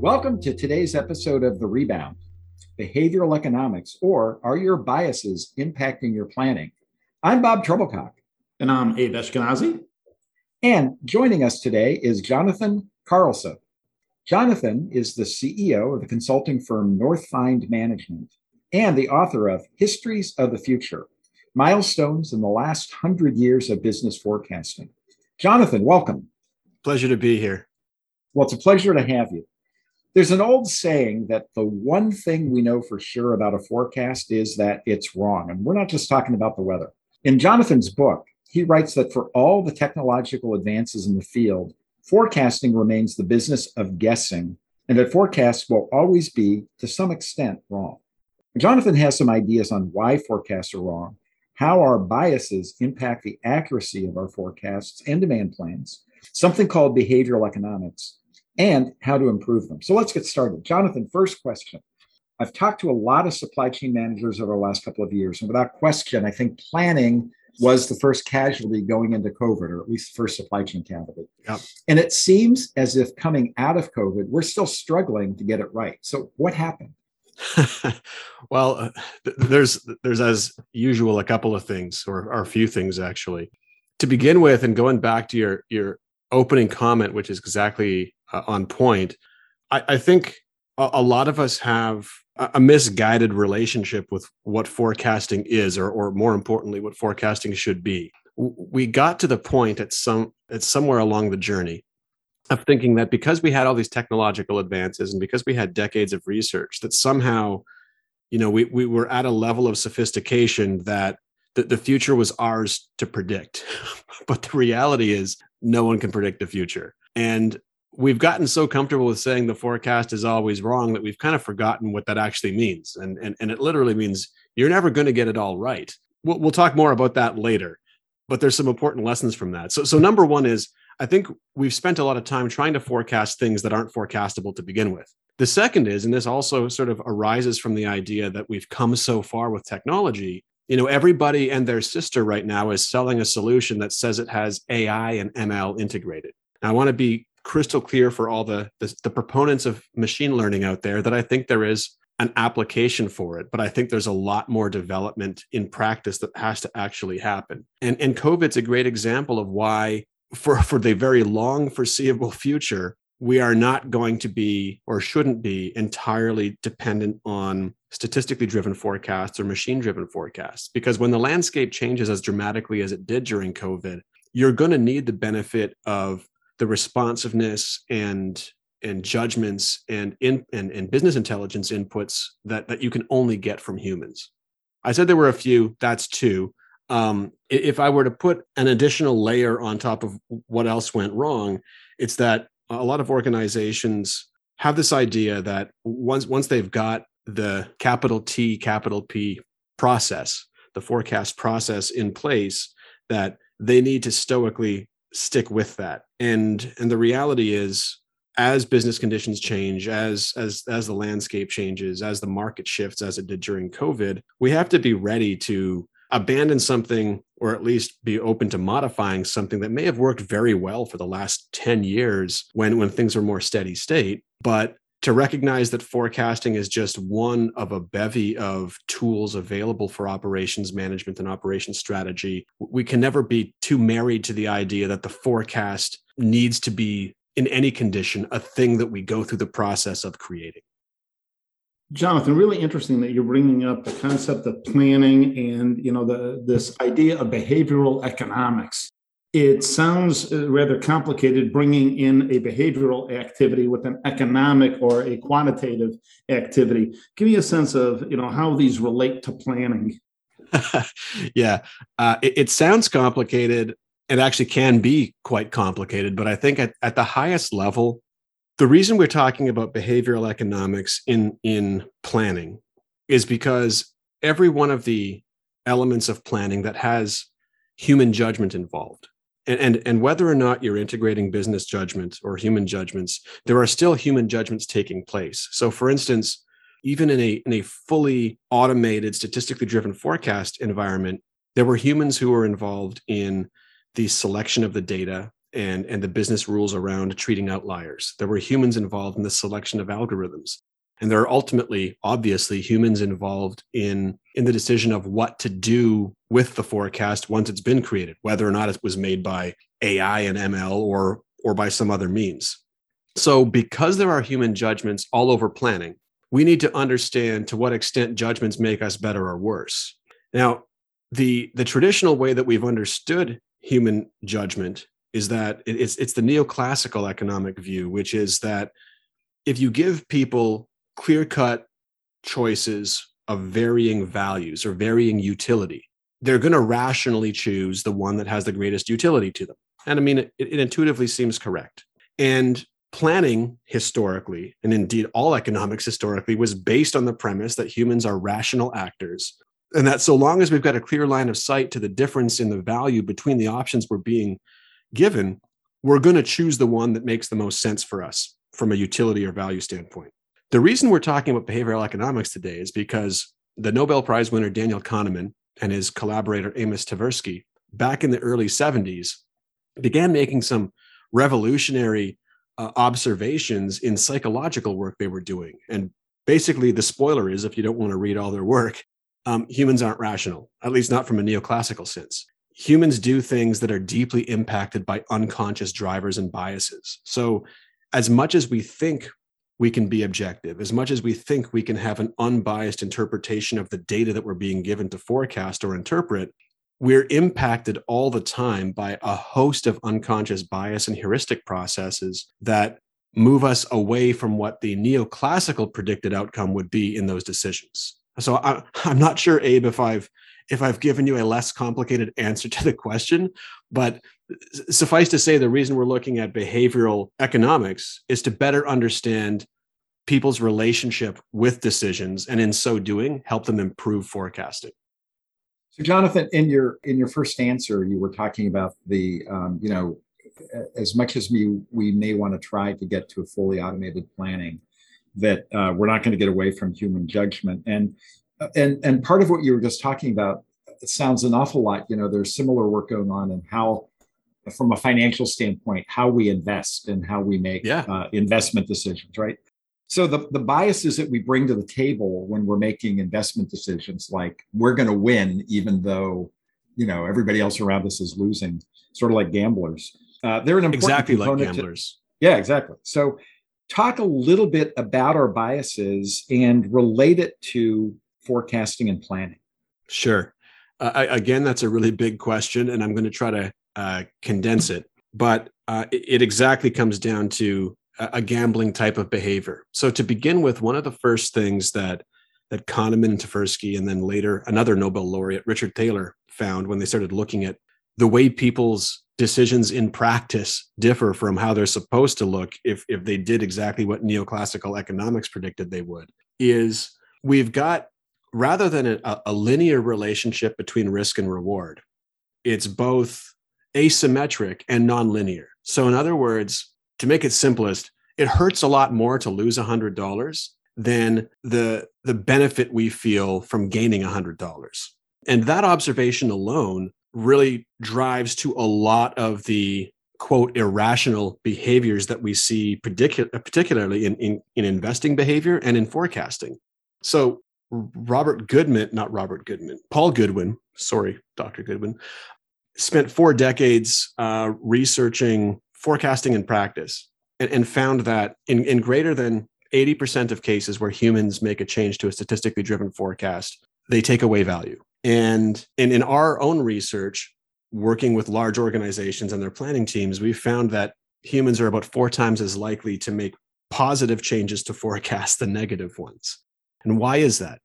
Welcome to today's episode of The Rebound Behavioral Economics, or Are Your Biases Impacting Your Planning? I'm Bob Trebilcock. And I'm Abe Eshkenazi. And joining us today is Jonathan Karelse. Jonathan is the CEO of the consulting firm Northfind Management and the author of Histories of the Future Milestones in the Last Hundred Years of Business Forecasting. Jonathan, welcome. Pleasure to be here. Well, it's a pleasure to have you. There's an old saying that the one thing we know for sure about a forecast is that it's wrong. And we're not just talking about the weather. In Jonathan's book, he writes that for all the technological advances in the field, forecasting remains the business of guessing, and that forecasts will always be, to some extent, wrong. Jonathan has some ideas on why forecasts are wrong, how our biases impact the accuracy of our forecasts and demand plans, something called behavioral economics, and how to improve them. So let's get started. Jonathan, first question. I've talked to a lot of supply chain managers over the last couple of years, and without question, I think planning was the first casualty going into COVID, or at least the first supply chain casualty. Yep. And it seems as if coming out of COVID, we're still struggling to get it right. So, what happened? well, uh, there's there's as usual a couple of things, or, or a few things actually. To begin with, and going back to your your opening comment, which is exactly uh, on point. I, I think a, a, lot of us have a, a misguided relationship with what forecasting is, or, or more importantly, what forecasting should be. We got to the point at some at somewhere along the journey of thinking that because we had all these technological advances and because we had decades of research, that somehow, you know, we we were at a level of sophistication that the, the future was ours to predict. but the reality is no one can predict the future. And we've gotten so comfortable with saying the forecast is always wrong that we've kind of forgotten what that actually means. And, and, and it literally means you're never going to get it all right. We'll, we'll talk more about that later, but there's some important lessons from that. So, so number one is I think we've spent a lot of time trying to forecast things that aren't forecastable to begin with. The second is, and this also sort of arises from the idea that we've come so far with technology. You know, everybody and their sister right now is selling a solution that says it has AI and ML integrated. Now, I want to be crystal clear for all the, the, the proponents of machine learning out there that I think there is an application for it, but I think there's a lot more development in practice that has to actually happen. And and COVID's a great example of why for for the very long foreseeable future we are not going to be or shouldn't be entirely dependent on statistically driven forecasts or machine driven forecasts because when the landscape changes as dramatically as it did during covid you're going to need the benefit of the responsiveness and and judgments and in and, and business intelligence inputs that that you can only get from humans. I said there were a few that's two. Um, if i were to put an additional layer on top of what else went wrong it's that a lot of organizations have this idea that once once they've got the capital t capital p process the forecast process in place that they need to stoically stick with that. And and the reality is as business conditions change as as as the landscape changes as the market shifts as it did during covid we have to be ready to abandon something or at least be open to modifying something that may have worked very well for the last 10 years when when things are more steady state. But to recognize that forecasting is just one of a bevy of tools available for operations management and operations strategy. We can never be too married to the idea that the forecast needs to be, in any condition, a thing that we go through the process of creating. Jonathan, really interesting that you're bringing up the concept of planning and you know the this idea of behavioral economics it sounds uh, rather complicated bringing in a behavioral activity with an economic or a quantitative activity. Give me a sense of you know how these relate to planning. Yeah uh, it, it, sounds complicated. It actually can be quite complicated but i think at, at the highest level the reason we're talking about behavioral economics in in planning is because every one of the elements of planning that has human judgment involved and, and and whether or not you're integrating business judgments or human judgments there are still human judgments taking place. So for instance even in a in a fully automated statistically driven forecast environment there were humans who were involved in the selection of the data and and the business rules around treating outliers. There were humans involved in the selection of algorithms and there are ultimately obviously humans involved in in the decision of what to do with the forecast once it's been created whether or not it was made by ai and ml or or by some other means. So because there are human judgments all over planning we need to understand to what extent judgments make us better or worse. Now the the traditional way that we've understood human judgment is that it's it's the neoclassical economic view which is that if you give people clear cut choices of varying values or varying utility, they're going to rationally choose the one that has the greatest utility to them. And I mean, it, it intuitively seems correct. And planning historically, and indeed all economics historically, was based on the premise that humans are rational actors. And that so long as we've got a clear line of sight to the difference in the value between the options we're being given, we're going to choose the one that makes the most sense for us from a utility or value standpoint. The reason we're talking about behavioral economics today is because the Nobel Prize winner Daniel Kahneman and his collaborator Amos Tversky, back in the early 70s, began making some revolutionary uh, observations in psychological work they were doing. And basically, the spoiler is if you don't want to read all their work, um, humans aren't rational, at least not from a neoclassical sense. Humans do things that are deeply impacted by unconscious drivers and biases. So, as much as we think we can be objective. As much as we think we can have an unbiased interpretation of the data that we're being given to forecast or interpret, we're impacted all the time by a host of unconscious bias and heuristic processes that move us away from what the neoclassical predicted outcome would be in those decisions. So I, am not sure, Abe, if I've if I've given you a less complicated answer to the question, but suffice to say, the reason we're looking at behavioral economics is to better understand people's relationship with decisions, and in so doing, help them improve forecasting. So, Jonathan, in your in your first answer, you were talking about the um, you know as much as we we may want to try to get to a fully automated planning, that uh, we're not going to get away from human judgment and and and part of what you were just talking about sounds an awful lot you know there's similar work going on in how from a financial standpoint how we invest and how we make yeah. uh, investment decisions right? So the, the biases that we bring to the table when we're making investment decisions like we're going to win even though you know everybody else around us is losing sort of like gamblers uh, they're an important exactly like gamblers to, yeah exactly. So talk a little bit about our biases and relate it to forecasting and planning. Sure. Uh, again that's a really big question and i'm going to try to uh, condense it. But uh, it, exactly comes down to a, gambling type of behavior. So to begin with, one of the first things that that Kahneman and Tversky, and then later another Nobel laureate, Richard Thaler, found when they started looking at the way people's decisions in practice differ from how they're supposed to look if, if they did exactly what neoclassical economics predicted they would is we've got rather than a, a linear relationship between risk and reward it's both asymmetric and nonlinear. So, in other words, to make it simplest, it hurts a lot more to lose $100 than the, the benefit we feel from gaining $100. And that observation alone really drives to a lot of the quote irrational behaviors that we see particularly in, in, in investing behavior and in forecasting so robert goodman not robert goodman paul goodwin sorry dr goodwin spent four decades uh, researching forecasting and practice and, and found that in, in greater than 80% of cases where humans make a change to a statistically driven forecast, they take away value. And, and in our own research, working with large organizations and their planning teams, we found that humans are about four times as likely to make positive changes to forecast than negative ones. And why is that?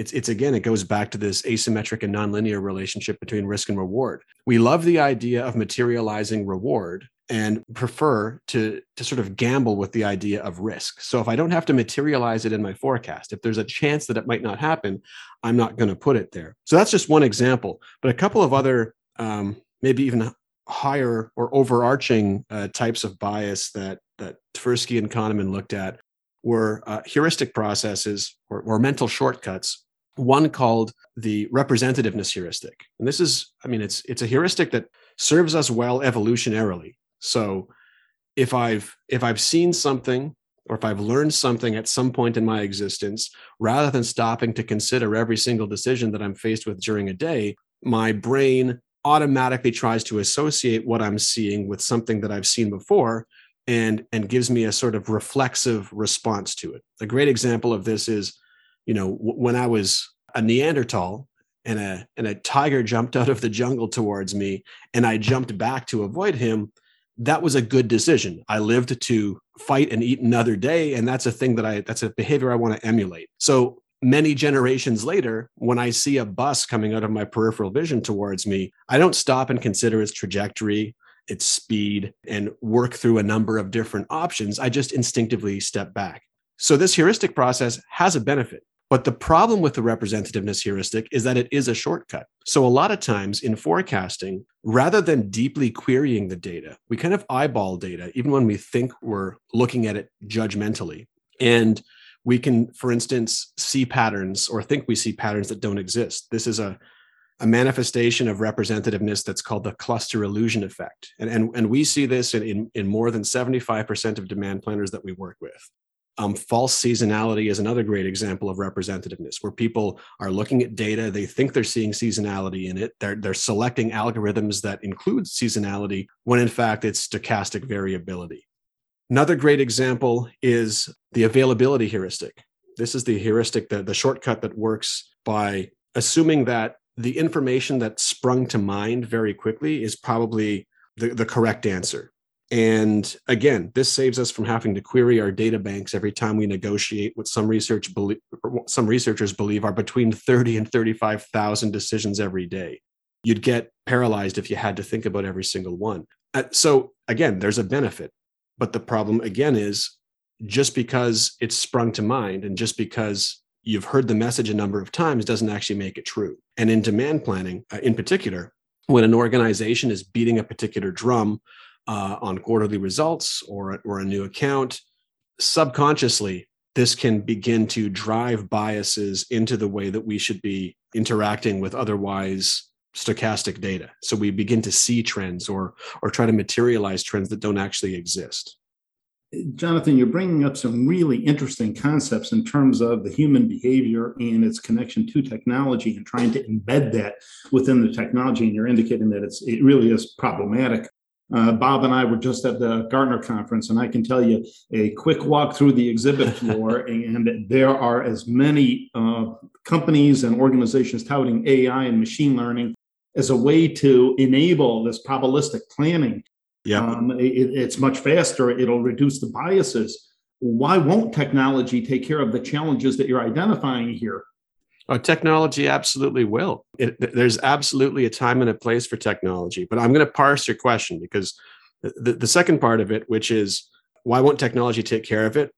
It's, it's again, it goes back to this asymmetric and nonlinear relationship between risk and reward. We love the idea of materializing reward and prefer to, to sort of gamble with the idea of risk. So if I don't have to materialize it in my forecast, if there's a chance that it might not happen, I'm not going to put it there. So that's just one example. But a couple of other, um, maybe even higher or overarching uh, types of bias that that Tversky and Kahneman looked at were uh, heuristic processes or, or mental shortcuts. One called the representativeness heuristic, and this is, I mean, it's it's a heuristic that serves us well evolutionarily. So, if I've if I've seen something or if I've learned something at some point in my existence, rather than stopping to consider every single decision that I'm faced with during a day, my brain automatically tries to associate what I'm seeing with something that I've seen before and and gives me a sort of reflexive response to it. A great example of this is, you know, w- when I was a Neanderthal and a and a tiger jumped out of the jungle towards me and I jumped back to avoid him, that was a good decision. I lived to fight and eat another day and that's a thing that I that's a behavior I want to emulate. So many generations later, when I see a bus coming out of my peripheral vision towards me, I don't stop and consider its trajectory, its speed, and work through a number of different options. I just instinctively step back. So, this heuristic process has a benefit. But the problem with the representativeness heuristic is that it is a shortcut. So, a lot of times in forecasting, rather than deeply querying the data, we kind of eyeball data, even when we think we're looking at it judgmentally. And we can, for instance, see patterns or think we see patterns that don't exist. This is a, a manifestation of representativeness that's called the cluster illusion effect. And, and, and we see this in, in, in more than 75% of demand planners that we work with. Um, false seasonality is another great example of representativeness where people are looking at data they think they're seeing seasonality in it they're, they're selecting algorithms that include seasonality when in fact it's stochastic variability Another great example is the availability heuristic. This is the heuristic, the, the shortcut that works by assuming that the information that sprung to mind very quickly is probably the, the correct answer. And again, this saves us from having to query our data banks every time we negotiate what some research believe, some researchers believe are between 30 and 35,000 decisions every day. You'd get paralyzed if you had to think about every single one. Uh, so again, there's a benefit. But the problem again is just because it's sprung to mind and just because you've heard the message a number of times doesn't actually make it true. And in demand planning, uh, in particular, when an organization is beating a particular drum uh, on quarterly results or, or a new account, subconsciously, this can begin to drive biases into the way that we should be interacting with otherwise stochastic data. So we begin to see trends or or try to materialize trends that don't actually exist. Jonathan, you're bringing up some really interesting concepts in terms of the human behavior and its connection to technology and trying to embed that within the technology. And you're indicating that it's it really is problematic. Uh, Bob and I were just at the Gartner conference, and I can tell you a quick walk through the exhibit floor, and there are as many uh, companies and organizations touting AI and machine learning as a way to enable this probabilistic planning. Yeah, um, it, it's much faster. It'll reduce the biases. Why won't technology take care of the challenges that you're identifying here? Oh, technology absolutely will. It, there's absolutely a time and a place for technology. But I'm going to parse your question because the, the second part of it, which is why won't technology take care of it?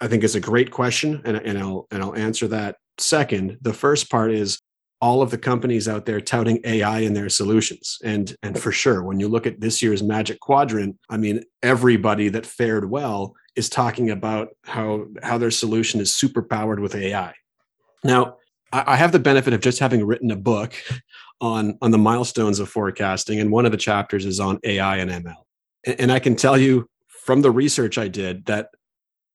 I think is a great question, and, and I'll and I'll answer that second. The first part is all of the companies out there touting AI in their solutions. And and for sure, when you look at this year's Magic Quadrant, I mean, everybody that fared well is talking about how how their solution is super powered with AI. Now, I, have the benefit of just having written a book on on the milestones of forecasting, and one of the chapters is on AI and ML. And, and I can tell you from the research I did that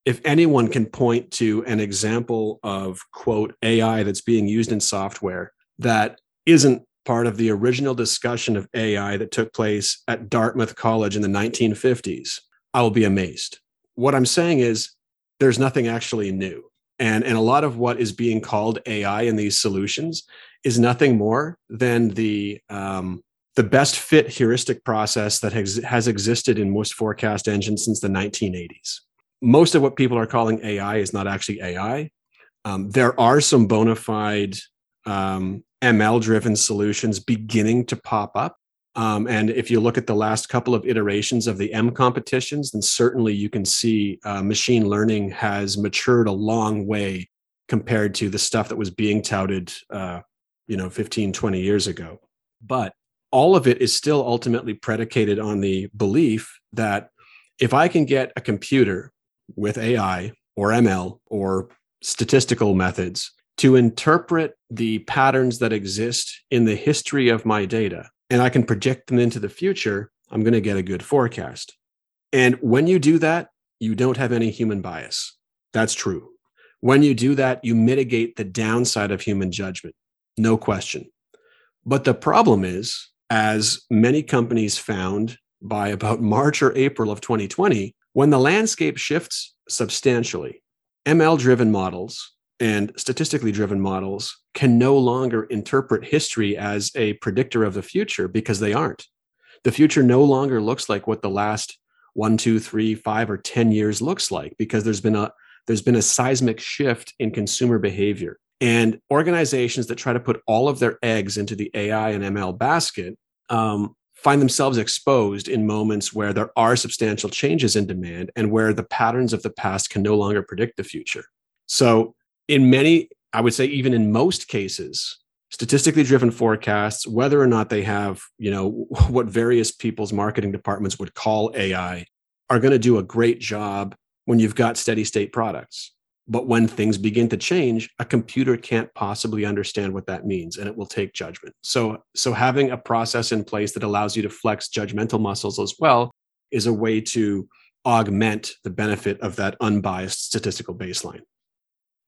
if anyone can point to an example of quote AI that's being used in software that isn't part of the original discussion of AI that took place at Dartmouth College in the 1950s, I will be amazed. What I'm saying is there's nothing actually new. And, and a lot of what is being called AI in these solutions is nothing more than the, um, the best fit heuristic process that has, has existed in most forecast engines since the 1980s. Most of what people are calling AI is not actually AI. Um, there are some bona fide um, ML driven solutions beginning to pop up. Um, and if you look at the last couple of iterations of the M competitions, then certainly you can see uh, machine learning has matured a long way compared to the stuff that was being touted, uh, you know, 15, 20 years ago. But all of it is still ultimately predicated on the belief that if I can get a computer with AI or ML or statistical methods to interpret the patterns that exist in the history of my data and I can project them into the future, I'm going to get a good forecast. And when you do that, you don't have any human bias. That's true. When you do that, you mitigate the downside of human judgment, no question. But the problem is, as many companies found by about March or April of 2020, when the landscape shifts substantially, ML driven models and statistically driven models can no longer interpret history as a predictor of the future because they aren't. The future no longer looks like what the last one, two, three, five, or 10 years looks like because there's been a there's been a seismic shift in consumer behavior. And organizations that try to put all of their eggs into the AI and ML basket um, find themselves exposed in moments where there are substantial changes in demand and where the patterns of the past can no longer predict the future. So in many, I would say even in most cases, statistically driven forecasts, whether or not they have, you know, what various people's marketing departments would call AI, are going to do a great job when you've got steady state products. But when things begin to change, a computer can't possibly understand what that means and it will take judgment. So, so having a process in place that allows you to flex judgmental muscles as well is a way to augment the benefit of that unbiased statistical baseline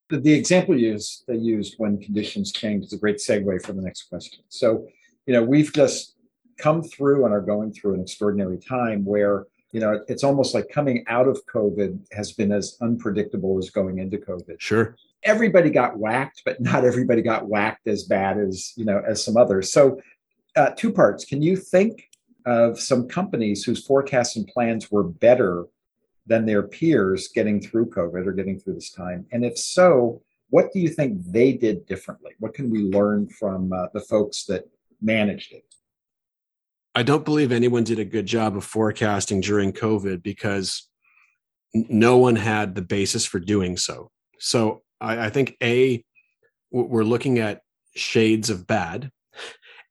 the, example you used, they used when conditions change is a great segue for the next question. So, you know, we've just come through and are going through an extraordinary time where you know it's almost like coming out of covid has been as unpredictable as going into covid. Sure. Everybody got whacked but not everybody got whacked as bad as you know as some others. So uh, two parts. Can you think of some companies whose forecasts and plans were better than their peers getting through COVID or getting through this time? And if so, what do you think they did differently? What can we learn from uh, the folks that managed it? I don't believe anyone did a good job of forecasting during COVID because no one had the basis for doing so. So I, I think A, we're looking at shades of bad.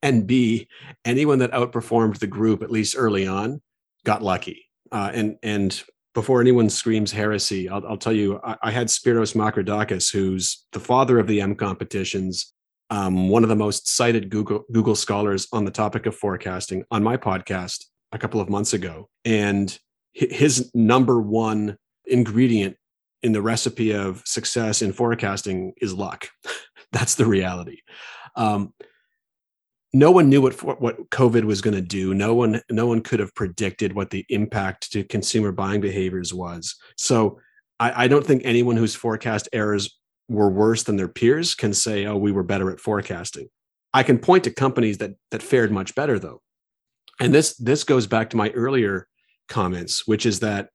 And B, anyone that outperformed the group, at least early on, got lucky. Uh, and and before anyone screams heresy, I'll, I'll tell you, I, I, had Spyros Makridakis, who's the father of the M competitions, um, one of the most cited Google Google scholars on the topic of forecasting, on my podcast a couple of months ago, and his number one ingredient in the recipe of success in forecasting is luck. That's the reality. Um, no one knew what what COVID was going to do. No one no one could have predicted what the impact to consumer buying behaviors was. So I, I don't think anyone whose forecast errors were worse than their peers can say, "Oh, we were better at forecasting." I can point to companies that that fared much better though, and this this goes back to my earlier comments, which is that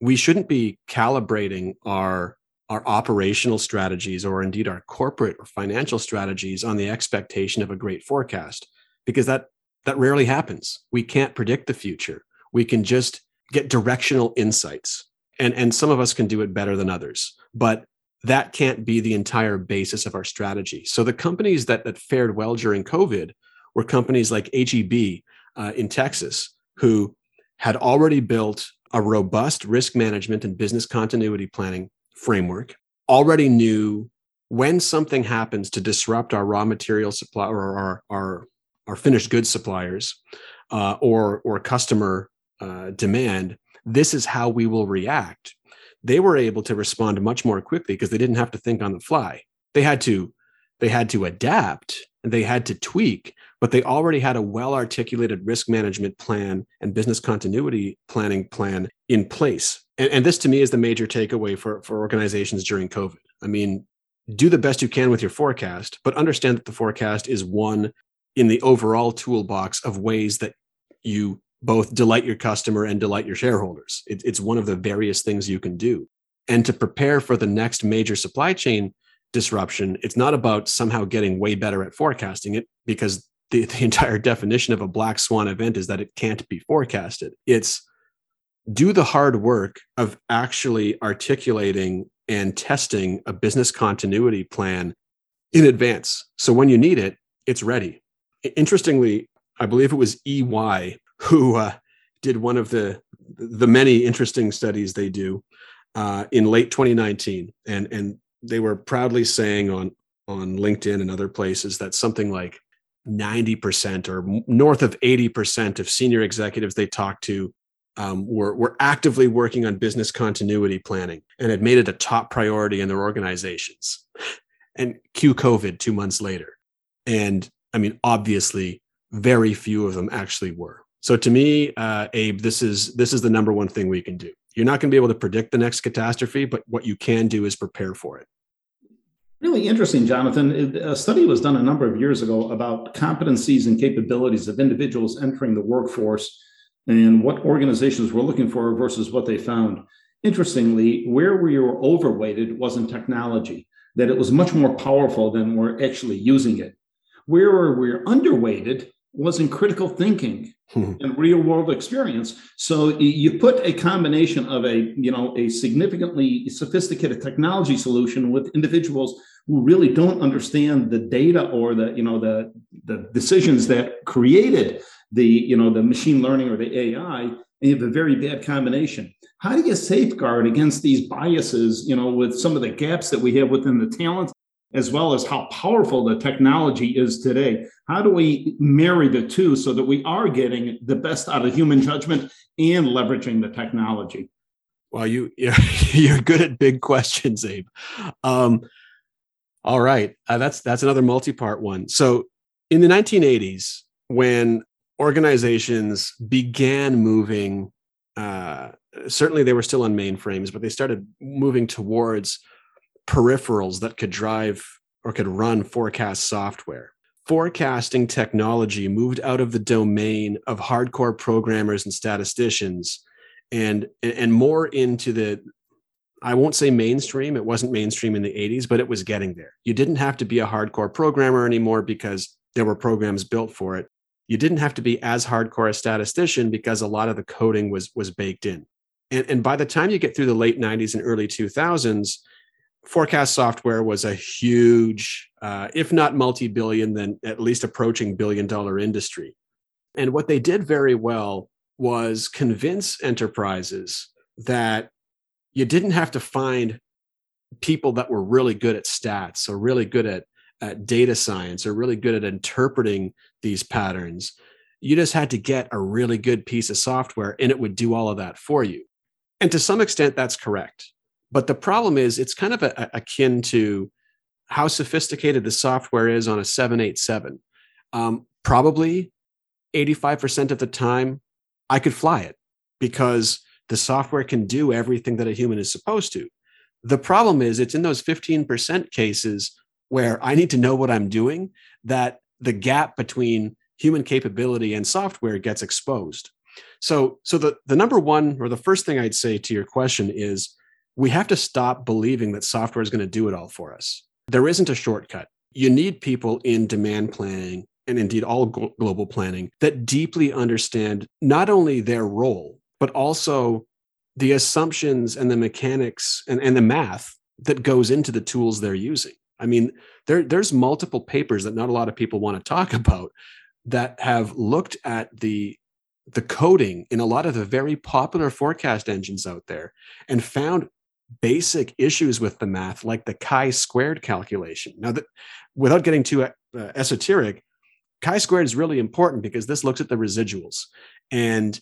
we shouldn't be calibrating our our operational strategies or indeed our corporate or financial strategies on the expectation of a great forecast because that that rarely happens. We can't predict the future. We can just get directional insights and and some of us can do it better than others but that can't be the entire basis of our strategy. So the companies that that fared well during covid were companies like heb uh, in texas who had already built a robust risk management and business continuity planning framework already knew when something happens to disrupt our raw material supply or our our, our finished goods suppliers uh, or or customer uh, demand, this is how we will react. They were able to respond much more quickly because they didn't have to think on the fly. They had to they had to adapt and they had to tweak, but they already had a well articulated risk management plan and business continuity planning plan in place and, and this to me is the major takeaway for, for organizations during COVID. I mean, do the best you can with your forecast, but understand that the forecast is one in the overall toolbox of ways that you both delight your customer and delight your shareholders. It, it's one of the various things you can do. And to prepare for the next major supply chain disruption, it's not about somehow getting way better at forecasting it because the, the entire definition of a black swan event is that it can't be forecasted. It's do the hard work of actually articulating and testing a business continuity plan in advance. So when you need it, it's ready. Interestingly, I believe it was EY who uh, did one of the the many interesting studies they do uh, in late 2019, and and they were proudly saying on on LinkedIn and other places that something like 90% or north of 80% of senior executives they talked to um, were, were actively working on business continuity planning and had made it a top priority in their organizations. And cue COVID two months later. And I mean, obviously, very few of them actually were. So to me, uh, Abe, this is this is the number one thing we can do. You're not going to be able to predict the next catastrophe, but what you can do is prepare for it. Really interesting, Jonathan. A study was done a number of years ago about competencies and capabilities of individuals entering the workforce and what organizations were looking for versus what they found. Interestingly, where we were overweighted was in technology, that it was much more powerful than we're actually using it. Where we we're underweighted was in critical thinking hmm. and real world experience. So you put a combination of a, you know, a significantly sophisticated technology solution with individuals who really don't understand the data or the, you know, the, the decisions that created the you know the machine learning or the AI, and you have a very bad combination. How do you safeguard against these biases? You know, with some of the gaps that we have within the talent, as well as how powerful the technology is today. How do we marry the two so that we are getting the best out of human judgment and leveraging the technology? Well, you you're good at big questions, Abe. Um, all right, uh, that's that's another multi-part one. So, in the 1980s, when organizations began moving uh, certainly they were still on mainframes but they started moving towards peripherals that could drive or could run forecast software forecasting technology moved out of the domain of hardcore programmers and statisticians and and more into the I won't say mainstream. It wasn't mainstream in the 80s, but it was getting there. You didn't have to be a hardcore programmer anymore because there were programs built for it you didn't have to be as hardcore a statistician because a lot of the coding was was baked in. And, and by the time you get through the late 90s and early 2000s, forecast software was a huge, uh, if not multi billion, then at least approaching billion dollar industry. And what they did very well was convince enterprises that you didn't have to find people that were really good at stats or really good at at data science or really good at interpreting these patterns. You just had to get a really good piece of software and it would do all of that for you. And to some extent, that's correct. But the problem is, it's kind of a, a, akin to how sophisticated the software is on a 787. Um, probably 85% of the time, I could fly it because the software can do everything that a human is supposed to. The problem is, it's in those 15% cases where I need to know what I'm doing, that the gap between human capability and software gets exposed. So, so the, the number one or the first thing I'd say to your question is we have to stop believing that software is going to do it all for us. There isn't a shortcut. You need people in demand planning and indeed all global planning that deeply understand not only their role, but also the assumptions and the mechanics and, and the math that goes into the tools they're using. I mean, there, there's multiple papers that not a lot of people want to talk about that have looked at the the coding in a lot of the very popular forecast engines out there and found basic issues with the math like the chi-squared calculation now that without getting too uh, esoteric chi-squared is really important because this looks at the residuals and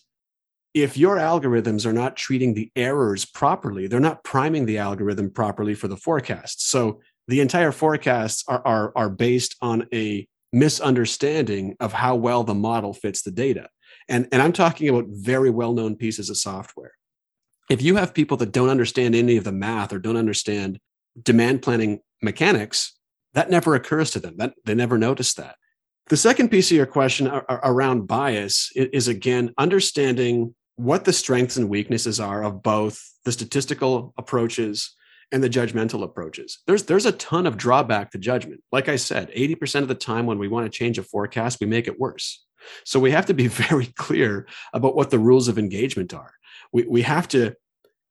if your algorithms are not treating the errors properly they're not priming the algorithm properly for the forecast so the entire forecasts are, are, are based on a misunderstanding of how well the model fits the data. And, and I'm talking about very well known pieces of software. If you have people that don't understand any of the math or don't understand demand planning mechanics, that never occurs to them. That they never notice that. The second piece of your question around bias is again understanding what the strengths and weaknesses are of both the statistical approaches and the judgmental approaches. There's there's a ton of drawback to judgment. Like I said, 80% of the time when we want to change a forecast, we make it worse. So we have to be very clear about what the rules of engagement are. We we have to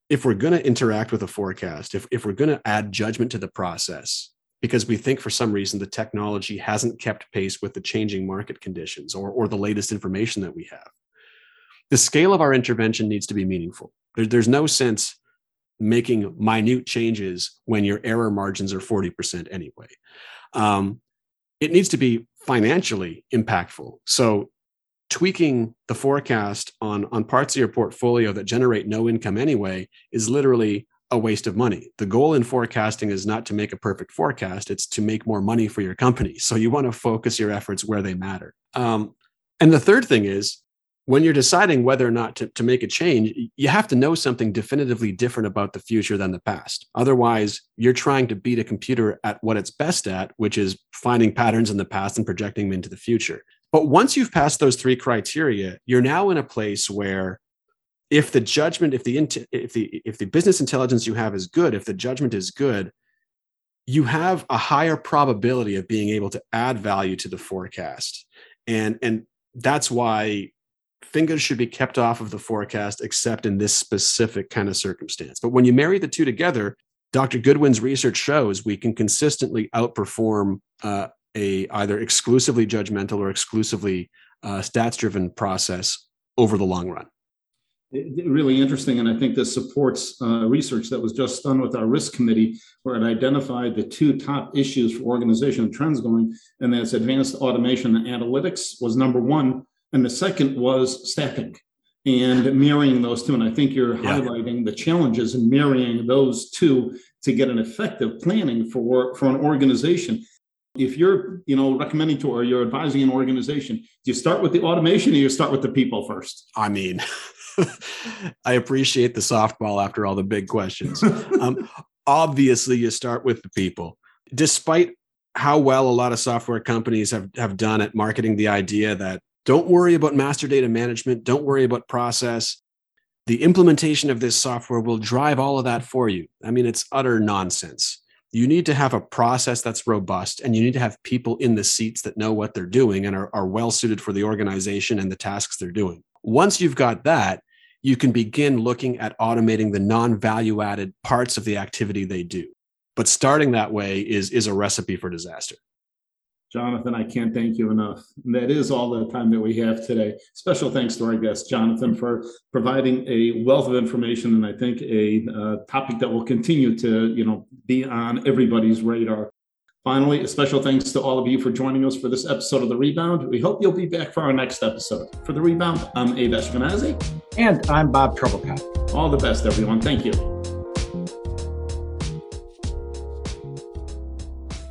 if we're going to interact with a forecast, if if we're going to add judgment to the process, because we think for some reason the technology hasn't kept pace with the changing market conditions or, or the latest information that we have. The scale of our intervention needs to be meaningful. There, there's no sense making minute changes when your error margins are 40% anyway. Um, it needs to be financially impactful. So tweaking the forecast on, on parts of your portfolio that generate no income anyway is literally a waste of money. The goal in forecasting is not to make a perfect forecast, it's to make more money for your company. So you want to focus your efforts where they matter. Um, and the third thing is when you're deciding whether or not to, to make a change, you have to know something definitively different about the future than the past. Otherwise, you're trying to beat a computer at what it's best at, which is finding patterns in the past and projecting them into the future. But once you've passed those three criteria, you're now in a place where if the judgment if the if the if the business intelligence you have is good if the judgment is good you have a higher probability of being able to add value to the forecast and and that's why fingers should be kept off of the forecast except in this specific kind of circumstance but when you marry the two together dr goodwin's research shows we can consistently outperform uh, a either exclusively judgmental or exclusively uh, stats driven process over the long run really interesting. And I think this supports uh, research that was just done with our risk committee, where it identified the two top issues for organizational trends going, and that's advanced automation and analytics was number one. And the second was staffing and marrying those two. And I think you're yeah. highlighting the challenges in marrying those two to get an effective planning for, for an organization. If you're, you know, recommending to or you're advising an organization, do you start with the automation or you start with the people first? I mean, I appreciate the softball after all the big questions. Um, obviously, you start with the people. Despite how well a lot of software companies have, have done at marketing the idea that don't worry about master data management, don't worry about process. The implementation of this software will drive all of that for you. I mean, it's utter nonsense. You need to have a process that's robust and you need to have people in the seats that know what they're doing and are, are well suited for the organization and the tasks they're doing. Once you've got that, you can begin looking at automating the non-value added parts of the activity they do. But starting that way is, is a recipe for disaster. Jonathan, I can't thank you enough. And that is all the time that we have today. Special thanks to our guest, Jonathan, for providing a wealth of information and I think a uh, topic that will continue to, you know, be on everybody's radar. Finally, a special thanks to all of you for joining us for this episode of The Rebound. We hope you'll be back for our next episode. For The Rebound, I'm Abe Eshkenazi. And I'm Bob Trebilcock. All the best, everyone. Thank you.